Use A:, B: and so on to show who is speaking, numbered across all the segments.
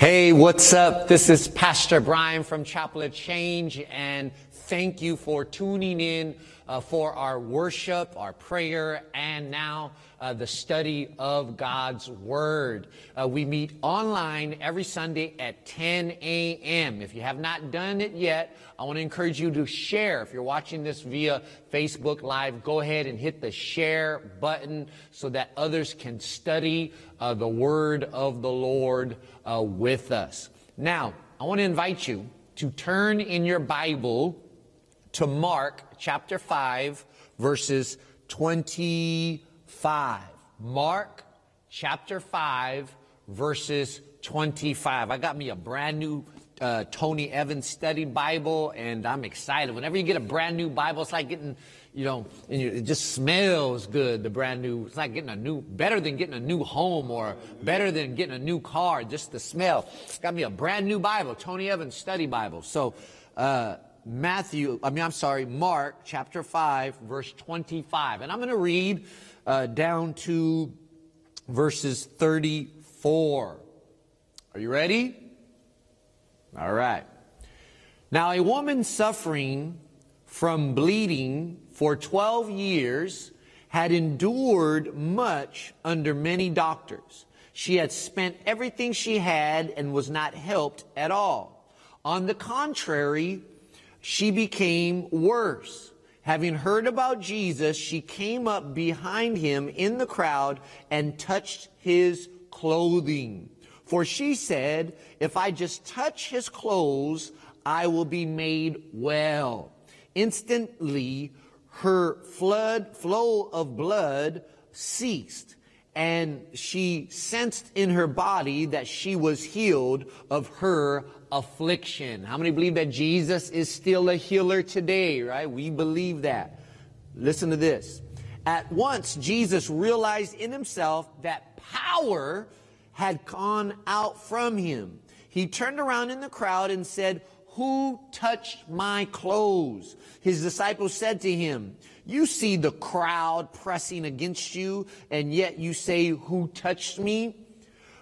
A: Hey, what's up? This is Pastor Brian from Chapel of Change, and thank you for tuning in uh, for our worship, our prayer, and now uh, the study of God's Word. Uh, we meet online every Sunday at 10 a.m. If you have not done it yet, I want to encourage you to share. If you're watching this via Facebook Live, go ahead and hit the share button so that others can study uh, the Word of the Lord uh, with us. Now, I want to invite you to turn in your Bible to Mark chapter 5, verses 25. Mark chapter 5, verses 25. I got me a brand new uh, Tony Evans Study Bible, and I'm excited. Whenever you get a brand new Bible, it's like getting, you know, it just smells good. The brand new, it's like getting a new, better than getting a new home or better than getting a new car. Just the smell. It's Got me a brand new Bible, Tony Evans Study Bible. So, uh, Matthew, I mean, I'm sorry, Mark chapter 5, verse 25. And I'm going to read uh, down to verses 34. Are you ready? All right. Now, a woman suffering from bleeding for 12 years had endured much under many doctors. She had spent everything she had and was not helped at all. On the contrary, she became worse. Having heard about Jesus, she came up behind him in the crowd and touched his clothing. For she said, If I just touch his clothes, I will be made well. Instantly, her flood, flow of blood ceased, and she sensed in her body that she was healed of her affliction. How many believe that Jesus is still a healer today, right? We believe that. Listen to this. At once, Jesus realized in himself that power had gone out from him. He turned around in the crowd and said, Who touched my clothes? His disciples said to him, You see the crowd pressing against you, and yet you say, Who touched me?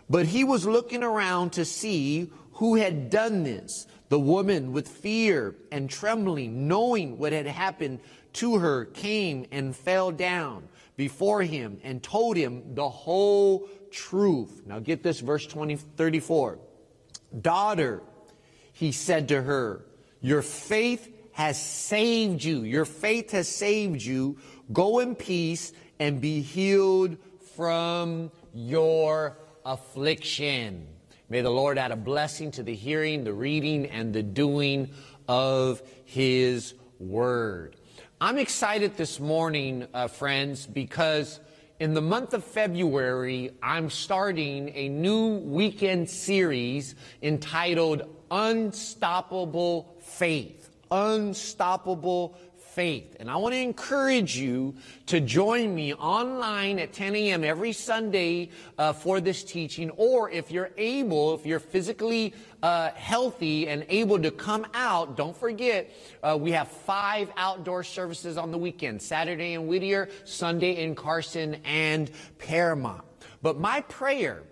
A: But he was looking around to see who had done this. The woman, with fear and trembling, knowing what had happened to her, came and fell down before him and told him the whole truth. Now get this, verse 20, 34. Daughter, he said to her, your faith has saved you. Your faith has saved you. Go in peace and be healed from your affliction. May the Lord add a blessing to the hearing, the reading, and the doing of his word. I'm excited this morning, uh, friends, because in the month of February, I'm starting a new weekend series entitled Unstoppable Faith. Unstoppable faith. And I want to encourage you to join me online at 10 a.m. every Sunday uh, for this teaching. Or if you're able, if you're physically uh, healthy and able to come out, don't forget, uh, we have five outdoor services on the weekend Saturday in Whittier, Sunday in Carson and Paramount. But my prayer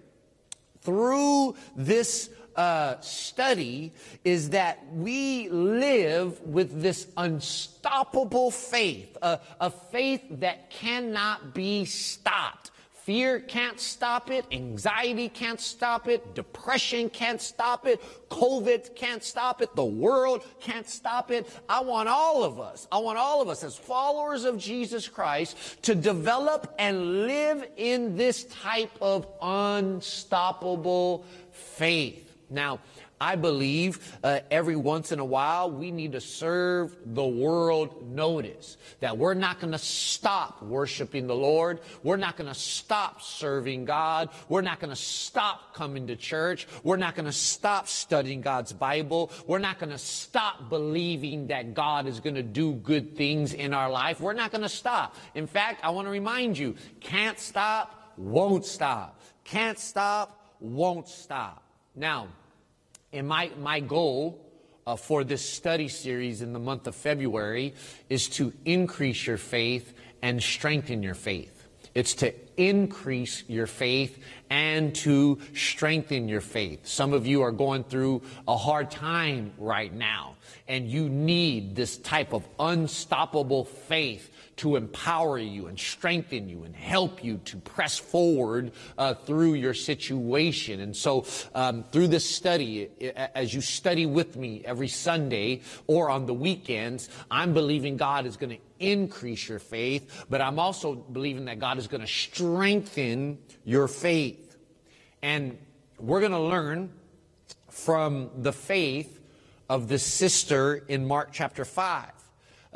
A: through this uh, study is that we live with this unstoppable faith, a, a faith that cannot be stopped. Fear can't stop it. Anxiety can't stop it. Depression can't stop it. COVID can't stop it. The world can't stop it. I want all of us, I want all of us as followers of Jesus Christ to develop and live in this type of unstoppable faith. Now, I believe uh, every once in a while we need to serve the world notice that we're not going to stop worshiping the Lord. We're not going to stop serving God. We're not going to stop coming to church. We're not going to stop studying God's Bible. We're not going to stop believing that God is going to do good things in our life. We're not going to stop. In fact, I want to remind you, can't stop, won't stop. Can't stop, won't stop. Now, and my, my goal uh, for this study series in the month of February is to increase your faith and strengthen your faith. It's to increase your faith and to strengthen your faith. Some of you are going through a hard time right now, and you need this type of unstoppable faith to empower you and strengthen you and help you to press forward uh, through your situation. And so, um, through this study, as you study with me every Sunday or on the weekends, I'm believing God is going to increase your faith, but I'm also believing that God is going to strengthen your faith. And we're going to learn from the faith of the sister in Mark chapter 5.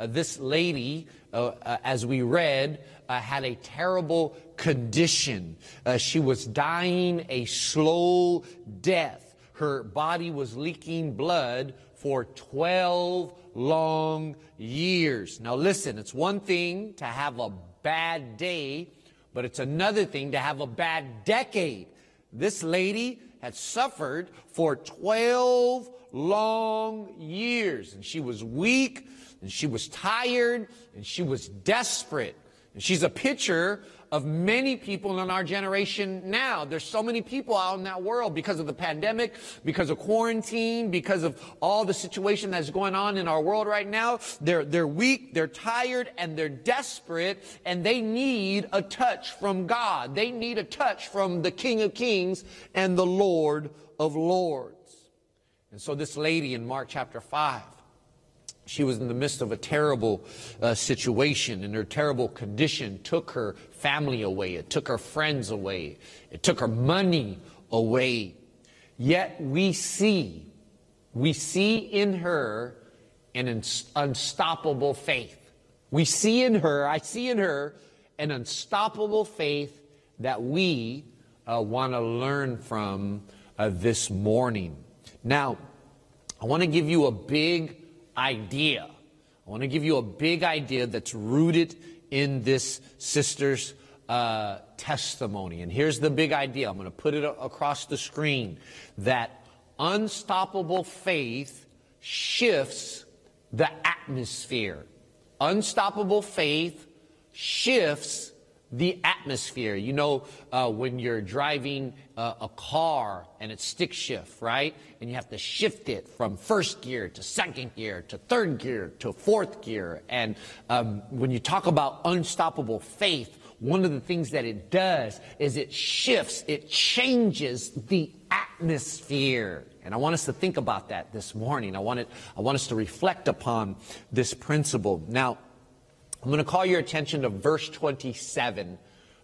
A: Uh, this lady uh, uh, as we read, had a terrible condition. She was dying a slow death. Her body was leaking blood for 12 long years. Now, listen, it's one thing to have a bad day, but it's another thing to have a bad decade. This lady had suffered for 12 long years, and she was weak and she was tired and she was desperate. And she's a picture of many people in our generation now. There's so many people out in that world because of the pandemic, because of quarantine, because of all the situation that's going on in our world right now. They're, they're weak, they're tired, and they're desperate, and they need a touch from God. They need a touch from the King of Kings and the Lord of Lords. And so this lady in Mark chapter 5, she was in the midst of a terrible uh, situation, and her terrible condition took her family away. It took her friends away. It took her money away. Yet we see, we see in her an unstoppable faith. We see in her, I see in her an unstoppable faith that we uh, want to learn from uh, this morning. Now, I want to give you a big idea. I want to give you a big idea that's rooted in this sister's uh, testimony. And here's the big idea. I'm going to put it across the screen that unstoppable faith shifts the atmosphere. Unstoppable faith shifts the atmosphere. You know, uh, when you're driving uh, a car and it's stick shift, right? And you have to shift it from first gear to second gear to third gear to fourth gear. And um, when you talk about unstoppable faith, one of the things that it does is it shifts, it changes the atmosphere. And I want us to think about that this morning. I want, it, I want us to reflect upon this principle. Now, I'm going to call your attention to verse 27.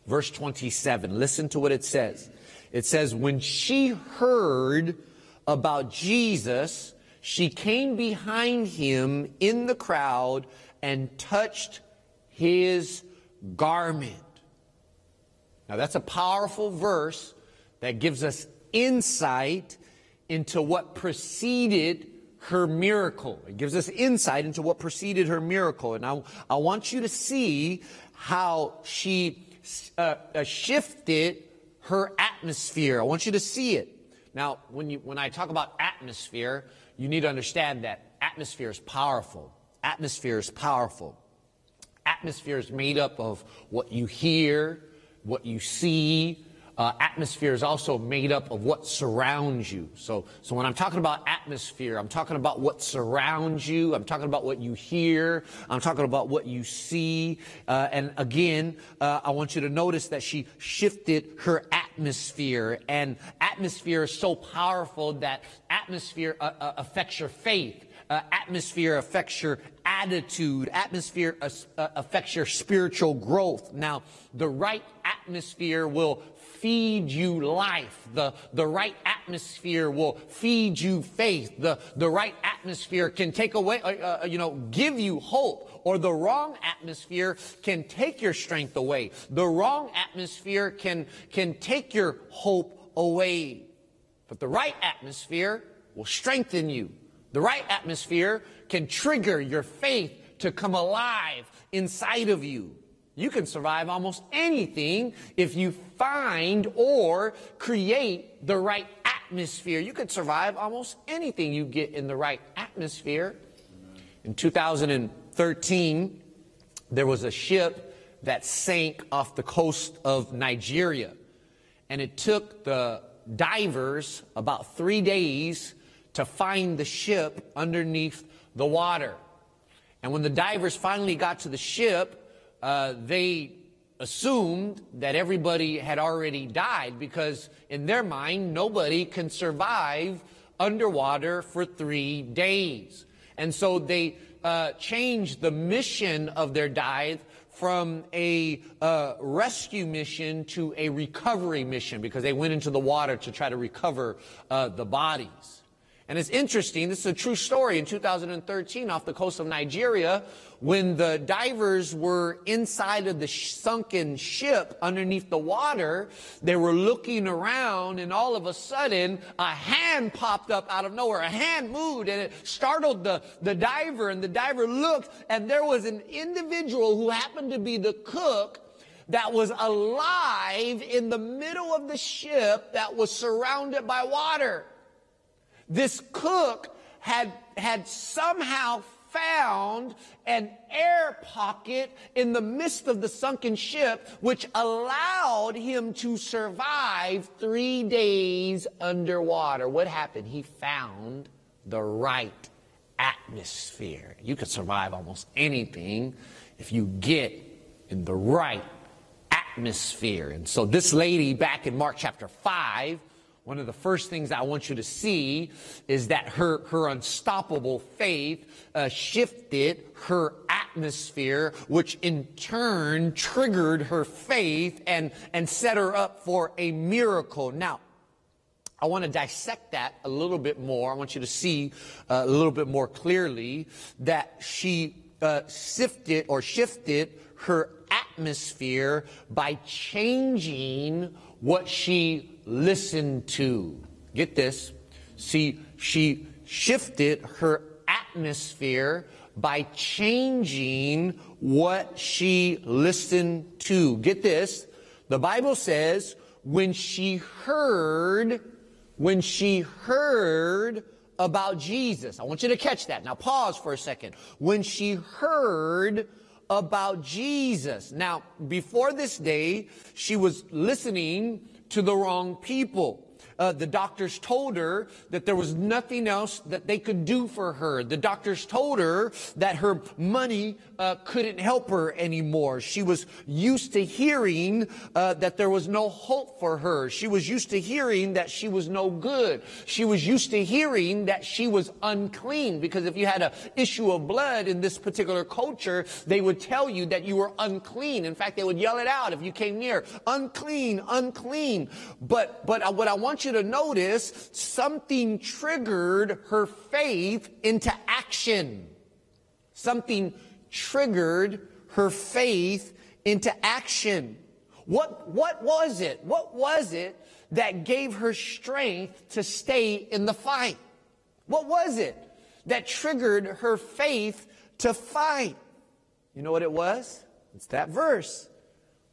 A: Verse 27. Listen to what it says. It says, When she heard about Jesus, she came behind him in the crowd and touched his garment. Now, that's a powerful verse that gives us insight into what preceded her miracle. It gives us insight into what preceded her miracle. And I, I want you to see how she uh, uh, shifted her atmosphere. I want you to see it. Now, when, you, when I talk about atmosphere, you need to understand that atmosphere is powerful. Atmosphere is powerful. Atmosphere is made up of what you hear, what you see, uh, atmosphere is also made up of what surrounds you. So, so when I'm talking about atmosphere, I'm talking about what surrounds you. I'm talking about what you hear. I'm talking about what you see. Uh, and again, uh, I want you to notice that she shifted her atmosphere. And atmosphere is so powerful that atmosphere uh, uh, affects your faith. Uh, atmosphere affects your attitude. Atmosphere uh, affects your spiritual growth. Now, the right atmosphere will feed you life. The, the right atmosphere will feed you faith. The, the right atmosphere can take away, uh, uh, you know, give you hope. Or the wrong atmosphere can take your strength away. The wrong atmosphere can, can take your hope away. But the right atmosphere will strengthen you. The right atmosphere can trigger your faith to come alive inside of you. You can survive almost anything if you find or create the right atmosphere. You could survive almost anything you get in the right atmosphere. In 2013, there was a ship that sank off the coast of Nigeria. And it took the divers about three days to find the ship underneath the water. And when the divers finally got to the ship, uh, they assumed that everybody had already died because, in their mind, nobody can survive underwater for three days. And so they uh, changed the mission of their dive from a uh, rescue mission to a recovery mission because they went into the water to try to recover uh, the bodies. And it's interesting, this is a true story. In 2013, off the coast of Nigeria, when the divers were inside of the sunken ship underneath the water, they were looking around and all of a sudden a hand popped up out of nowhere. A hand moved and it startled the, the diver and the diver looked and there was an individual who happened to be the cook that was alive in the middle of the ship that was surrounded by water. This cook had, had somehow found an air pocket in the midst of the sunken ship, which allowed him to survive three days underwater. What happened? He found the right atmosphere. You could survive almost anything if you get in the right atmosphere. And so this lady back in Mark chapter 5 one of the first things I want you to see is that her, her unstoppable faith uh, shifted her atmosphere, which in turn triggered her faith and, and set her up for a miracle. Now, I want to dissect that a little bit more. I want you to see uh, a little bit more clearly that she uh, sifted or shifted her atmosphere by changing what she listened to. Get this. See, she shifted her atmosphere by changing what she listened to. Get this. The Bible says when she heard, when she heard about Jesus. I want you to catch that. Now pause for a second. When she heard about Jesus. Now, before this day, she was listening to the wrong people. Uh, the doctors told her that there was nothing else that they could do for her. The doctors told her that her money uh, couldn't help her anymore. She was used to hearing uh, that there was no hope for her. She was used to hearing that she was no good. She was used to hearing that she was unclean because if you had an issue of blood in this particular culture, they would tell you that you were unclean. In fact, they would yell it out if you came near. Unclean, unclean. But, but what I want you to notice, something triggered her faith into action. Something triggered her faith into action. What, what was it? What was it that gave her strength to stay in the fight? What was it that triggered her faith to fight? You know what it was? It's that verse.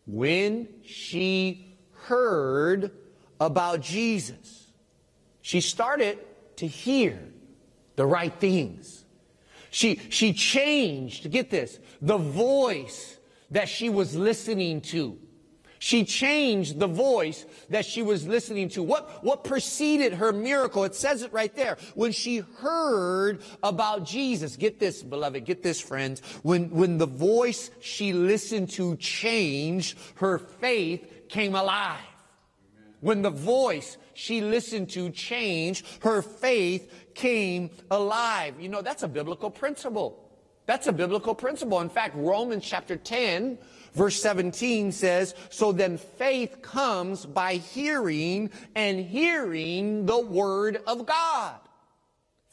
A: When she heard about Jesus, she started to hear the right things. She, she changed, get this, the voice that she was listening to. She changed the voice that she was listening to. What, what preceded her miracle? It says it right there. When she heard about Jesus. Get this, beloved. Get this, friends. When, when the voice she listened to changed, her faith came alive. When the voice she listened to changed, her faith came alive. You know, that's a biblical principle. That's a biblical principle. In fact, Romans chapter 10, verse 17 says, So then faith comes by hearing, and hearing the word of God.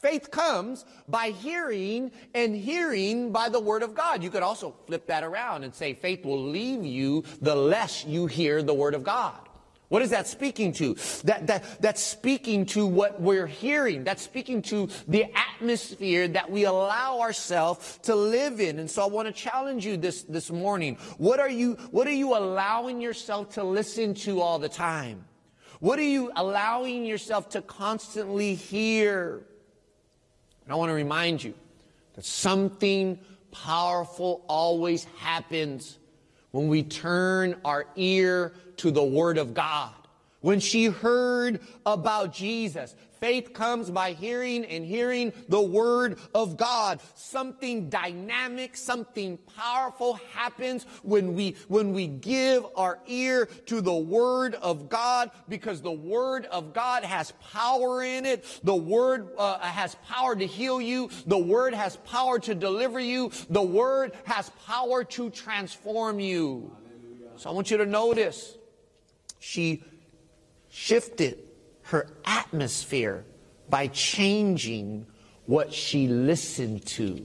A: Faith comes by hearing and hearing by the word of God. You could also flip that around and say faith will leave you the less you hear the word of God. What is that speaking to? That, that, that's speaking to what we're hearing. That's speaking to the atmosphere that we allow ourselves to live in. And so I want to challenge you this, this morning. What are you, what are you allowing yourself to listen to all the time? What are you allowing yourself to constantly hear? And I want to remind you that something powerful always happens when we turn our ear to the Word of God. When she heard about Jesus, faith comes by hearing and hearing the word of God. Something dynamic, something powerful happens when we, when we give our ear to the word of God because the word of God has power in it. The word uh, has power to heal you. The word has power to deliver you. The word has power to transform you. So I want you to notice she shifted her atmosphere by changing what she listened to.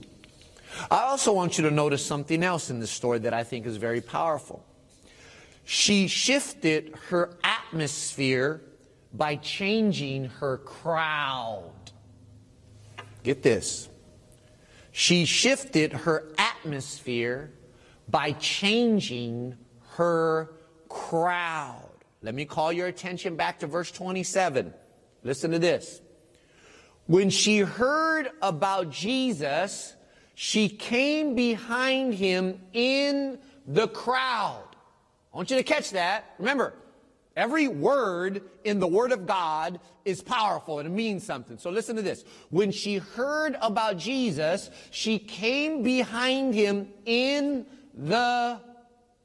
A: I also want you to notice something else in this story that I think is very powerful. She shifted her atmosphere by changing her crowd. Get this. She shifted her atmosphere by changing her crowd. Let me call your attention back to verse 27. Listen to this. When she heard about Jesus, she came behind him in the crowd. I want you to catch that. Remember, every word in the Word of God is powerful and it means something. So listen to this. When she heard about Jesus, she came behind him in the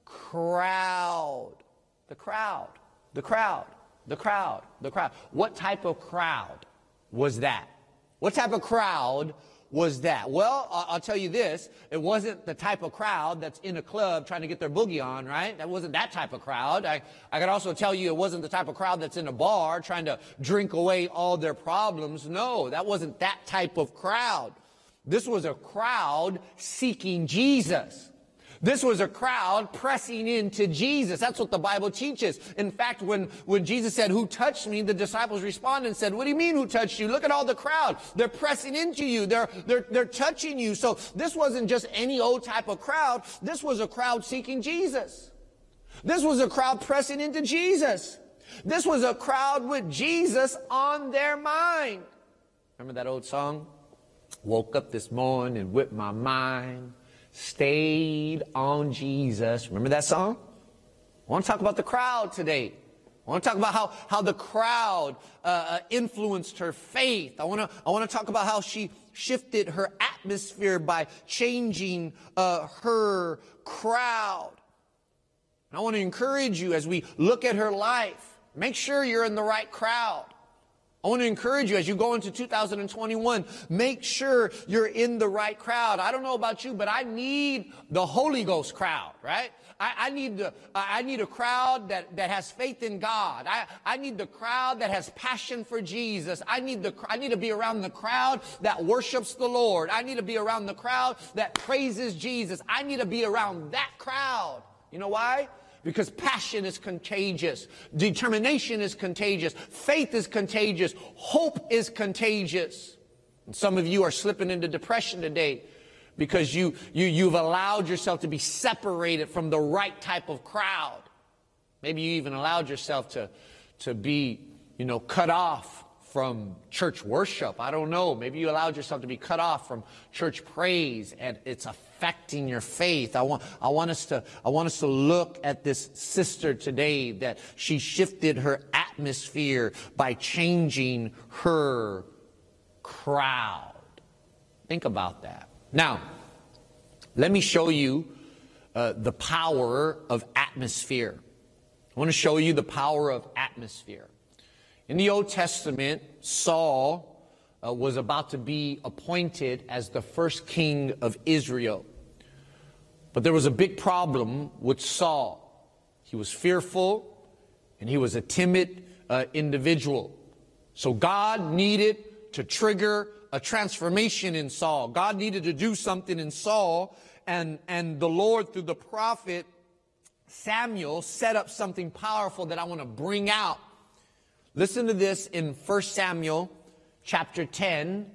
A: crowd. The crowd. The crowd, the crowd, the crowd. What type of crowd was that? What type of crowd was that? Well, I'll tell you this. It wasn't the type of crowd that's in a club trying to get their boogie on, right? That wasn't that type of crowd. I, I could also tell you it wasn't the type of crowd that's in a bar trying to drink away all their problems. No, that wasn't that type of crowd. This was a crowd seeking Jesus. This was a crowd pressing into Jesus. That's what the Bible teaches. In fact, when, when Jesus said, who touched me? The disciples responded and said, what do you mean who touched you? Look at all the crowd. They're pressing into you. They're, they're, they're touching you. So this wasn't just any old type of crowd. This was a crowd seeking Jesus. This was a crowd pressing into Jesus. This was a crowd with Jesus on their mind. Remember that old song? Woke up this morning with my mind stayed on Jesus. Remember that song? I want to talk about the crowd today. I want to talk about how, how the crowd uh, uh, influenced her faith. I want to I want to talk about how she shifted her atmosphere by changing uh, her crowd. And I want to encourage you as we look at her life. Make sure you're in the right crowd. I want to encourage you as you go into 2021, make sure you're in the right crowd. I don't know about you, but I need the Holy Ghost crowd, right? I, I need the, I need a crowd that, that has faith in God. I, I need the crowd that has passion for Jesus. I need the, I need to be around the crowd that worships the Lord. I need to be around the crowd that praises Jesus. I need to be around that crowd. You know why? Because passion is contagious. Determination is contagious. Faith is contagious. Hope is contagious. And some of you are slipping into depression today because you, you, you've allowed yourself to be separated from the right type of crowd. Maybe you even allowed yourself to, to be, you know, cut off from church worship. I don't know. Maybe you allowed yourself to be cut off from church praise and it's affecting your faith. I want, I want us to, I want us to look at this sister today that she shifted her atmosphere by changing her crowd. Think about that. Now, let me show you uh, the power of atmosphere. I want to show you the power of atmosphere. In the Old Testament, Saul uh, was about to be appointed as the first king of Israel. But there was a big problem with Saul. He was fearful and he was a timid uh, individual. So God needed to trigger a transformation in Saul. God needed to do something in Saul and, and the Lord through the prophet Samuel set up something powerful that I want to bring out Listen to this in 1 Samuel chapter 10,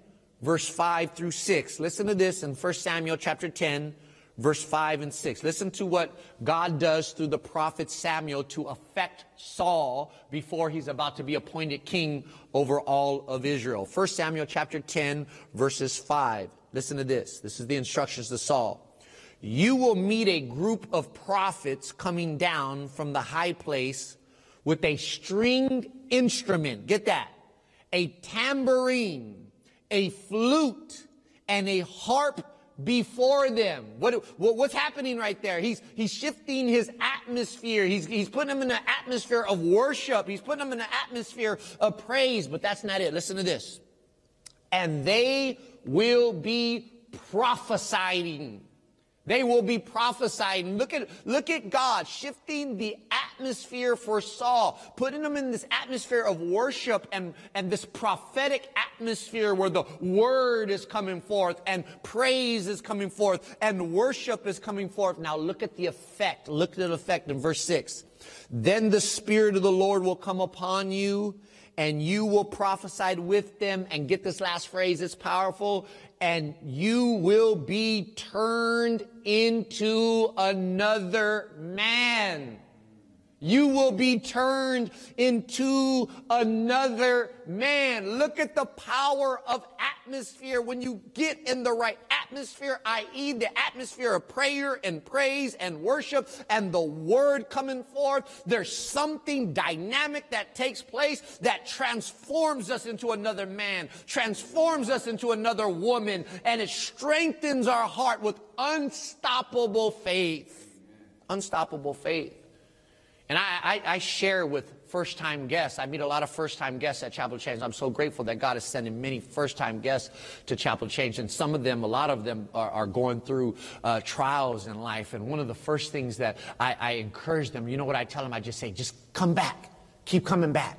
A: verse 5 through 6. Listen to this in 1 Samuel chapter 10, verse 5 and 6. Listen to what God does through the prophet Samuel to affect Saul before he's about to be appointed king over all of Israel. 1 Samuel chapter 10, verses 5. Listen to this. This is the instructions to Saul. you will meet a group of prophets coming down from the high place with a stringed instrument. Get that? A tambourine, a flute, and a harp before them. What, what, what's happening right there? He's, he's shifting his atmosphere. He's, he's putting them in an atmosphere of worship. He's putting them in an atmosphere of praise, but that's not it. Listen to this. And they will be prophesying. They will be prophesying. Look at, look at God shifting the atmosphere for Saul, putting him in this atmosphere of worship and, and this prophetic atmosphere where the word is coming forth and praise is coming forth and worship is coming forth. Now look at the effect. Look at the effect in verse six. Then the Spirit of the Lord will come upon you and you will prophesy with them. And get this last phrase, it's powerful and you will be turned into another man. You will be turned into another man. Look at the power of atmosphere when you get in the right atmosphere, i.e., the atmosphere of prayer and praise and worship and the word coming forth. There's something dynamic that takes place that transforms us into another man, transforms us into another woman, and it strengthens our heart with unstoppable faith. Unstoppable faith. And I, I, I share with first time guests. I meet a lot of first time guests at Chapel Change. I'm so grateful that God is sending many first time guests to Chapel Change. And some of them, a lot of them are, are going through uh, trials in life. And one of the first things that I, I encourage them, you know what I tell them? I just say, just come back. Keep coming back.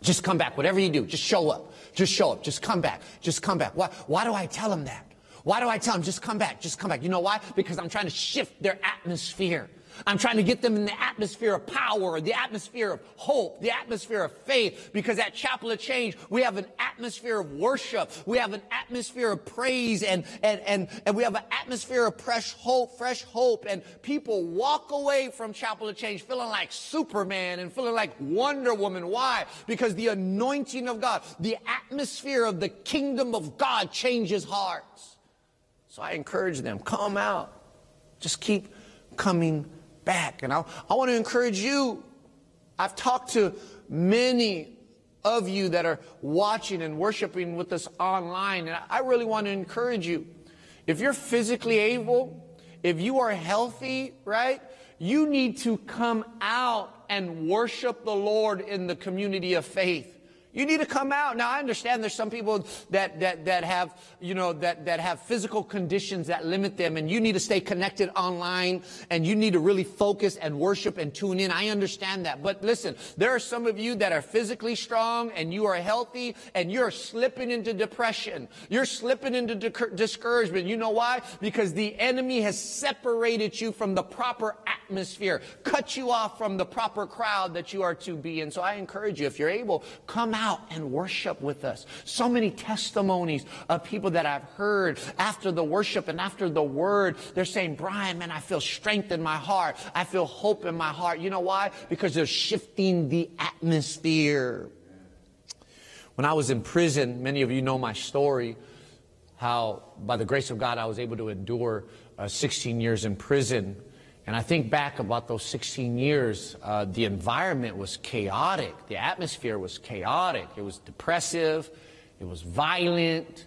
A: Just come back. Whatever you do, just show up. Just show up. Just come back. Just come back. Why, why do I tell them that? Why do I tell them, just come back, just come back? You know why? Because I'm trying to shift their atmosphere. I'm trying to get them in the atmosphere of power, the atmosphere of hope, the atmosphere of faith, because at Chapel of Change, we have an atmosphere of worship. We have an atmosphere of praise and, and, and, and we have an atmosphere of fresh hope, fresh hope. And people walk away from Chapel of Change feeling like Superman and feeling like Wonder Woman. Why? Because the anointing of God, the atmosphere of the kingdom of God changes hearts. So I encourage them, come out. Just keep coming back. And I, I want to encourage you. I've talked to many of you that are watching and worshiping with us online, and I really want to encourage you. If you're physically able, if you are healthy, right, you need to come out and worship the Lord in the community of faith. You need to come out. Now I understand there's some people that, that, that have, you know, that, that have physical conditions that limit them and you need to stay connected online and you need to really focus and worship and tune in. I understand that. But listen, there are some of you that are physically strong and you are healthy and you're slipping into depression. You're slipping into discouragement. You know why? Because the enemy has separated you from the proper atmosphere, cut you off from the proper crowd that you are to be in. So I encourage you, if you're able, come out out and worship with us. So many testimonies of people that I've heard after the worship and after the word. They're saying, Brian, man, I feel strength in my heart. I feel hope in my heart. You know why? Because they're shifting the atmosphere. When I was in prison, many of you know my story, how by the grace of God I was able to endure uh, 16 years in prison. And I think back about those 16 years, uh, the environment was chaotic. The atmosphere was chaotic. It was depressive. It was violent.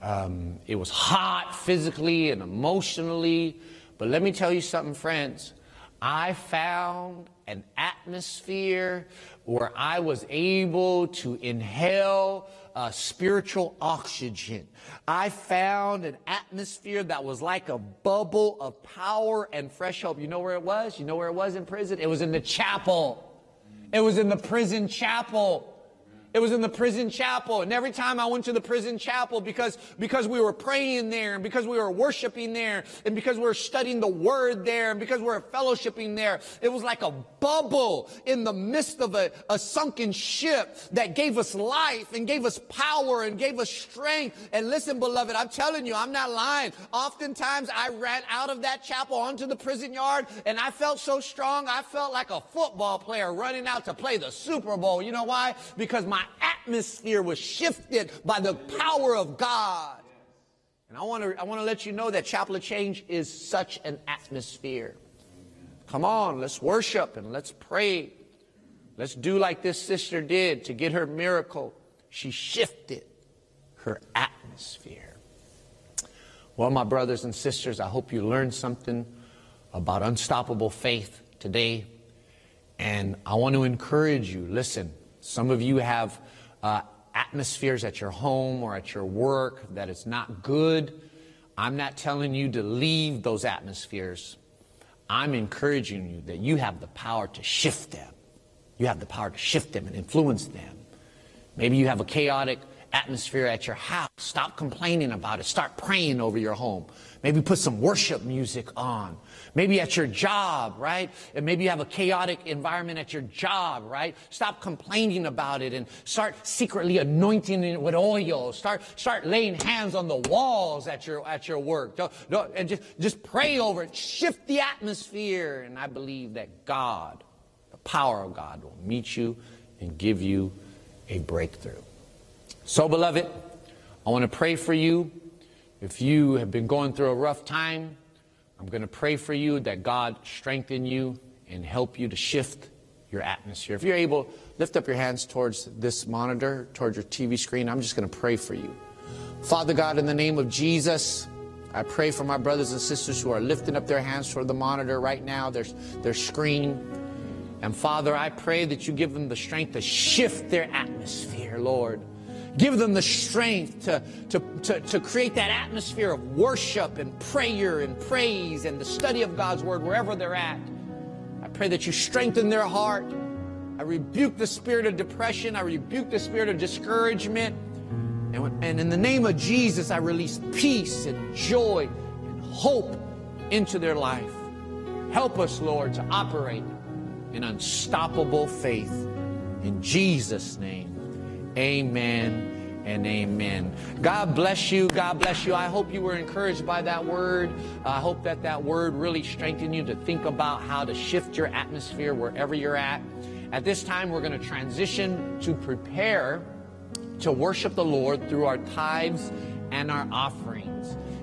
A: Um, it was hot physically and emotionally. But let me tell you something, friends. I found an atmosphere where I was able to inhale uh, spiritual oxygen. I found an atmosphere that was like a bubble of power and fresh hope. You know where it was? You know where it was in prison? It was in the chapel. It was in the prison chapel. It was in the prison chapel. And every time I went to the prison chapel, because, because we were praying there, and because we were worshiping there, and because we were studying the word there, and because we were fellowshipping there, it was like a bubble in the midst of a, a sunken ship that gave us life and gave us power and gave us strength. And listen, beloved, I'm telling you, I'm not lying. Oftentimes I ran out of that chapel onto the prison yard, and I felt so strong, I felt like a football player running out to play the Super Bowl. You know why? Because my atmosphere was shifted by the power of God. And I want to I want to let you know that Chapel of Change is such an atmosphere. Come on, let's worship and let's pray. Let's do like this sister did to get her miracle. She shifted her atmosphere. Well, my brothers and sisters, I hope you learned something about unstoppable faith today. And I want to encourage you. Listen, some of you have uh, atmospheres at your home or at your work that is not good. I'm not telling you to leave those atmospheres. I'm encouraging you that you have the power to shift them. You have the power to shift them and influence them. Maybe you have a chaotic atmosphere at your house. Stop complaining about it. Start praying over your home. Maybe put some worship music on. Maybe at your job, right? And maybe you have a chaotic environment at your job, right? Stop complaining about it and start secretly anointing it with oil. Start, start laying hands on the walls at your, at your work. Don't, don't, and just, just pray over it. Shift the atmosphere. And I believe that God, the power of God will meet you and give you a breakthrough. So, beloved, I want to pray for you. If you have been going through a rough time, I'm going to pray for you that God strengthen you and help you to shift your atmosphere. If you're able, lift up your hands towards this monitor, towards your TV screen. I'm just going to pray for you. Father God, in the name of Jesus, I pray for my brothers and sisters who are lifting up their hands toward the monitor right now, their, their screen. And Father, I pray that you give them the strength to shift their atmosphere, Lord. Give them the strength to, to, to, to, create that atmosphere of worship and prayer and praise and the study of God's word wherever they're at. I pray that you strengthen their heart. I rebuke the spirit of depression. I rebuke the spirit of discouragement. And, and in the name of Jesus, I release peace and joy and hope into their life. Help us, Lord, to operate in unstoppable faith. In Jesus' name. Amen and amen. God bless you. God bless you. I hope you were encouraged by that word. I hope that that word really strengthened you to think about how to shift your atmosphere wherever you're at. At this time, we're going to transition to prepare to worship the Lord through our tithes and our offerings.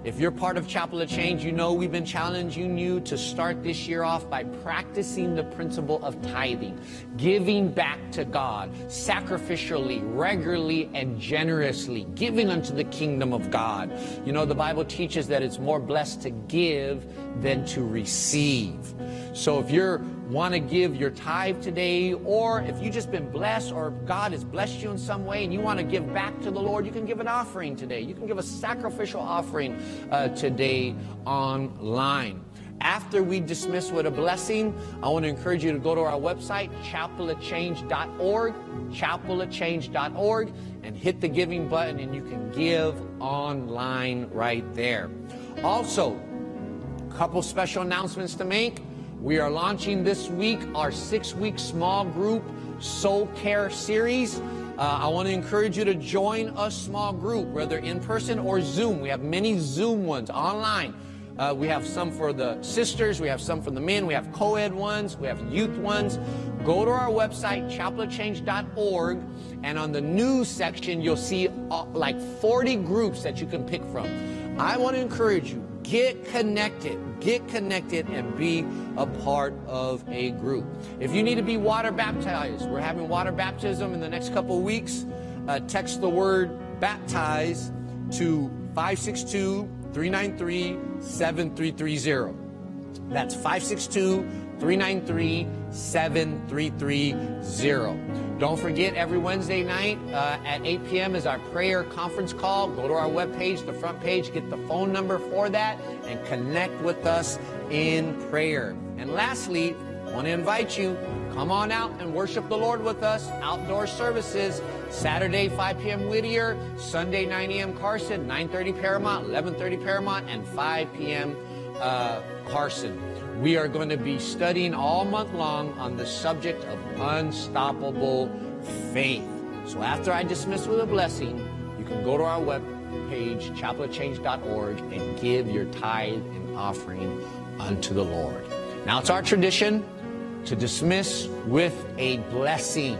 A: If you're part of Chapel of Change, you know we've been challenging you to start this year off by practicing the principle of tithing, giving back to God sacrificially, regularly, and generously, giving unto the kingdom of God. You know, the Bible teaches that it's more blessed to give than to receive. So if you're want to give your tithe today, or if you've just been blessed or God has blessed you in some way and you want to give back to the Lord, you can give an offering today. You can give a sacrificial offering uh, today online. After we dismiss with a blessing, I want to encourage you to go to our website, chapelofchange.org, chapelofchange.org, and hit the giving button, and you can give online right there. Also, a couple special announcements to make. We are launching this week our six week small group soul care series. Uh, I want to encourage you to join a small group, whether in person or Zoom. We have many Zoom ones online. Uh, we have some for the sisters, we have some for the men, we have co ed ones, we have youth ones. Go to our website, chapelofchange.org, and on the news section, you'll see uh, like 40 groups that you can pick from. I want to encourage you get connected get connected and be a part of a group. If you need to be water baptized, we're having water baptism in the next couple weeks. Uh, text the word baptize to 562 393 7330. That's 562 393 7330. Don't forget, every Wednesday night uh, at 8 p.m. is our prayer conference call. Go to our webpage, the front page, get the phone number for that, and connect with us in prayer. And lastly, I want to invite you come on out and worship the Lord with us. Outdoor services, Saturday 5 p.m. Whittier, Sunday 9 a.m. Carson, 9:30 Paramount, 11:30 Paramount, and 5 p.m. Uh, Carson. We are going to be studying all month long on the subject of unstoppable faith. So after I dismiss with a blessing, you can go to our web page, chapelofchange.org, and give your tithe and offering unto the Lord. Now it's our tradition to dismiss with a blessing.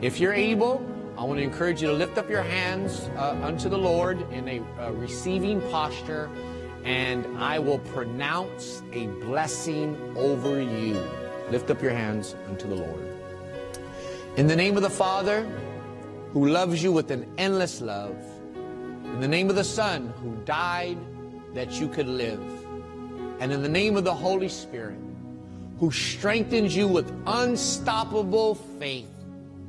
A: If you're able, I want to encourage you to lift up your hands uh, unto the Lord in a receiving posture, and I will pronounce a blessing over you. Lift up your hands unto the Lord. In the name of the Father, who loves you with an endless love, in the name of the Son, who died that you could live, and in the name of the Holy Spirit, who strengthens you with unstoppable faith,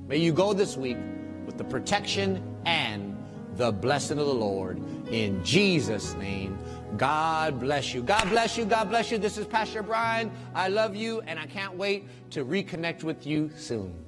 A: may you go this week with the protection and the blessing of the Lord. In Jesus' name, God bless you. God bless you. God bless you. This is Pastor Brian. I love you, and I can't wait to reconnect with you soon.